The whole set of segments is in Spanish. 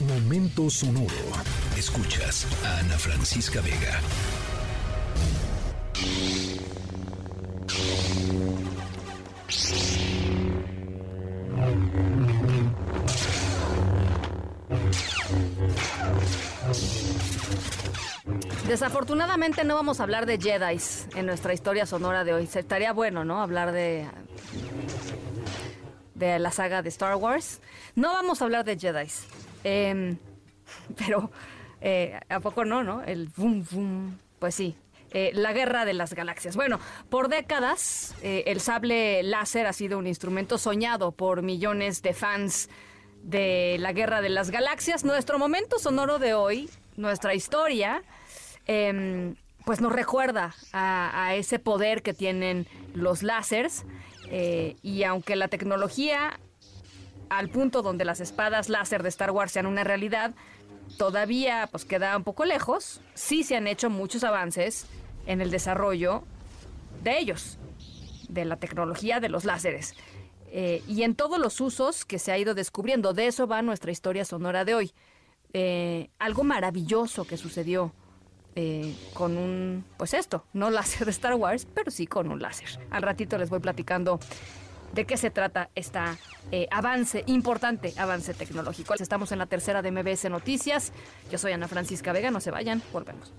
Momento sonoro. Escuchas a Ana Francisca Vega. Desafortunadamente no vamos a hablar de Jedi en nuestra historia sonora de hoy. Estaría bueno, ¿no? Hablar de de la saga de Star Wars. No vamos a hablar de Jedi. Em, pero eh, a poco no, ¿no? El boom boom. Pues sí. Eh, la guerra de las galaxias. Bueno, por décadas eh, el sable láser ha sido un instrumento soñado por millones de fans de la guerra de las galaxias. Nuestro momento sonoro de hoy, nuestra historia, Em, pues nos recuerda a, ese poder que tienen los láseres eh, y aunque la tecnología al punto donde las espadas láser de Star Wars sean una realidad, todavía pues queda un poco lejos, sí se han hecho muchos avances en el desarrollo de ellos, de la tecnología de los láseres. Eh, y en todos los usos que se ha ido descubriendo. De eso va nuestra historia sonora de hoy. Eh, algo maravilloso que sucedió eh, con un, pues esto, no láser de Star Wars, pero sí con un láser. Al ratito les voy platicando de qué se trata este avance, importante avance tecnológico. Estamos en la tercera de MBS Noticias. Yo soy Ana Francisca Vega, no se vayan, volvemos.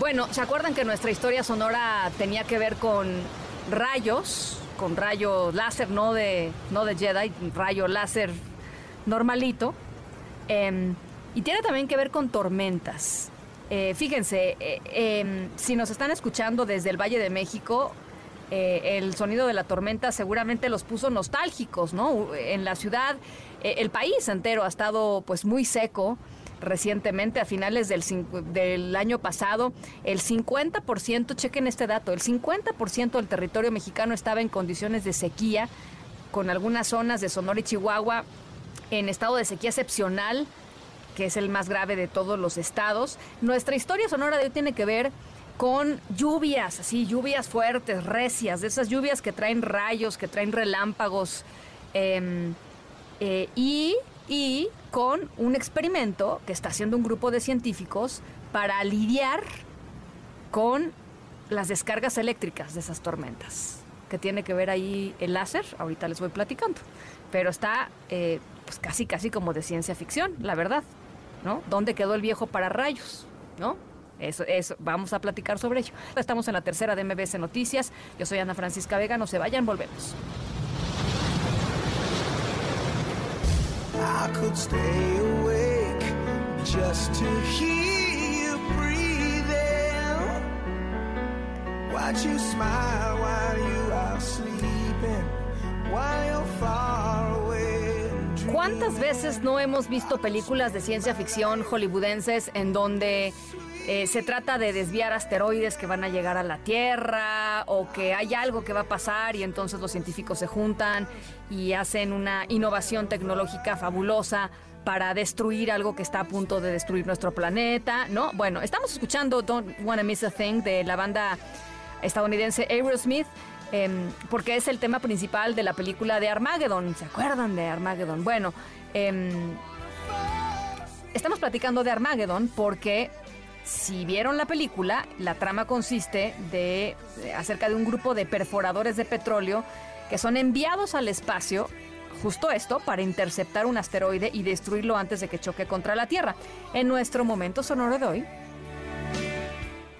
Bueno, ¿se acuerdan que nuestra historia sonora tenía que ver con rayos, con rayo láser, no de, no de Jedi, rayo láser normalito? Em, y tiene también que ver con tormentas. Eh, fíjense, eh, em, si nos están escuchando desde el Valle de México, eh, el sonido de la tormenta seguramente los puso nostálgicos, ¿no? En la ciudad, el país entero ha estado pues muy seco recientemente, a finales del, del año pasado, el 50%, chequen este dato, el 50% del territorio mexicano estaba en condiciones de sequía, con algunas zonas de Sonora y Chihuahua en estado de sequía excepcional, que es el más grave de todos los estados. Nuestra historia sonora de hoy tiene que ver con lluvias, así, lluvias fuertes, recias, de esas lluvias que traen rayos, que traen relámpagos. Em, eh, y y con un experimento que está haciendo un grupo de científicos para lidiar con las descargas eléctricas de esas tormentas. Que tiene que ver ahí el láser, ahorita les voy platicando. Pero está eh, pues casi, casi como de ciencia ficción, la verdad. ¿No? ¿Dónde quedó el viejo para rayos? ¿No? Eso, eso, vamos a platicar sobre ello. Estamos en la tercera de MBS Noticias. Yo soy Ana Francisca Vega, no se vayan, volvemos. I could stay awake just to hear you breathing. Watch you smile while you are sleeping, while you're far away. ¿Cuántas veces no hemos visto películas de ciencia ficción hollywoodenses en donde eh, se trata de desviar asteroides que van a llegar a la Tierra o que hay algo que va a pasar y entonces los científicos se juntan y hacen una innovación tecnológica fabulosa para destruir algo que está a punto de destruir nuestro planeta, ¿no? Bueno, estamos escuchando Don't Wanna Miss a Thing de la banda estadounidense Aerosmith. Em, porque es el tema principal de la película de Armageddon. ¿Se acuerdan de Armageddon? Bueno, em, estamos platicando de Armageddon porque si vieron la película, la trama consiste de, acerca de un grupo de perforadores de petróleo que son enviados al espacio justo esto para interceptar un asteroide y destruirlo antes de que choque contra la Tierra. En nuestro momento sonoro de hoy,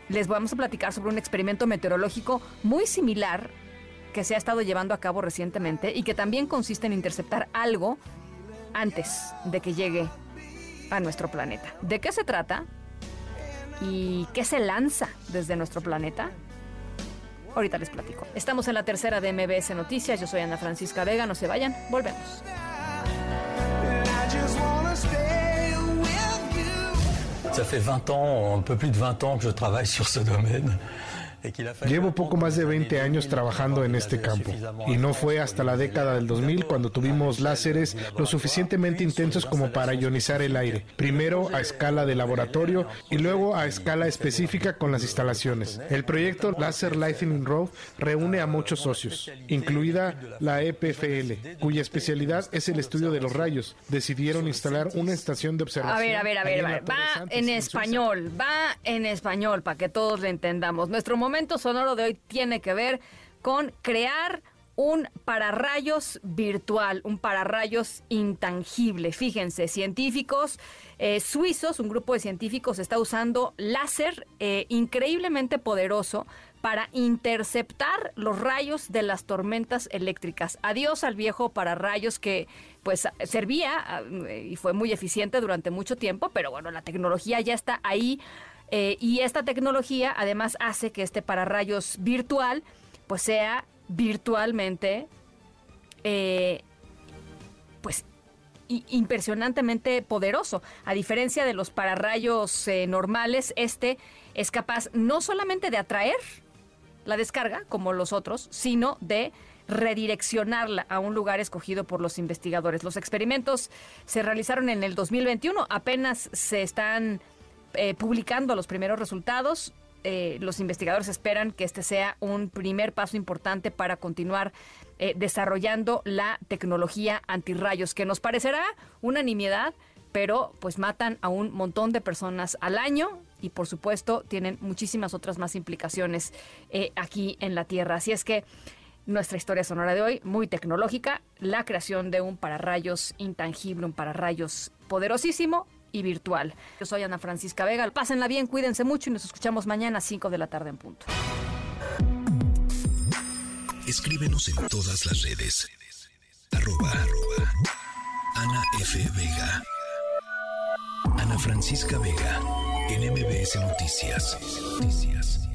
les vamos a platicar sobre un experimento meteorológico muy similar que se ha estado llevando a cabo recientemente y que también consiste en interceptar algo antes de que llegue a nuestro planeta. ¿De qué se trata? ¿Y qué se lanza desde nuestro planeta? Ahorita les platico. Estamos en la tercera de MBS Noticias. Yo soy Ana Francisca Vega. No se vayan. Volvemos. Ça fait 20 ans, un peu plus de 20 ans que je travaille sur ce domaine. Llevo poco más de 20 años trabajando en este campo y no fue hasta la década del 2000 cuando tuvimos láseres lo suficientemente intensos como para ionizar el aire, primero a escala de laboratorio y luego a escala específica con las instalaciones. El proyecto Laser Lightning Road reúne a muchos socios, incluida la EPFL, cuya especialidad es el estudio de los rayos. Decidieron instalar una estación de observación. A ver, a ver, a ver, va en español, va en español para que todos le entendamos. Nuestro momento sonoro de hoy tiene que ver con crear un pararrayos virtual, un pararrayos intangible. Fíjense, científicos eh, suizos, un grupo de científicos está usando láser eh, increíblemente poderoso para interceptar los rayos de las tormentas eléctricas. Adiós al viejo pararrayos que pues servía eh, y fue muy eficiente durante mucho tiempo, pero bueno, la tecnología ya está ahí y esta tecnología además hace que este pararrayos virtual pues sea virtualmente, eh, pues impresionantemente poderoso. A diferencia de los pararrayos eh, normales, este es capaz no solamente de atraer la descarga, como los otros, sino de redireccionarla a un lugar escogido por los investigadores. Los experimentos se realizaron en el 2021, apenas se están eh, publicando los primeros resultados. Eh, los investigadores esperan que este sea un primer paso importante para continuar eh, desarrollando la tecnología antirrayos, que nos parecerá una nimiedad, pero pues matan a un montón de personas al año y por supuesto tienen muchísimas otras más implicaciones aquí en la Tierra. Así es que nuestra historia sonora de hoy, muy tecnológica, la creación de un pararrayos intangible, un pararrayos poderosísimo, y virtual. Yo soy Ana Francisca Vega. Pásenla bien, cuídense mucho y nos escuchamos mañana a 5 de la tarde en punto. Escríbenos en todas las redes. Arroba, Ana F. Vega. Ana Francisca Vega. En Noticias. Noticias.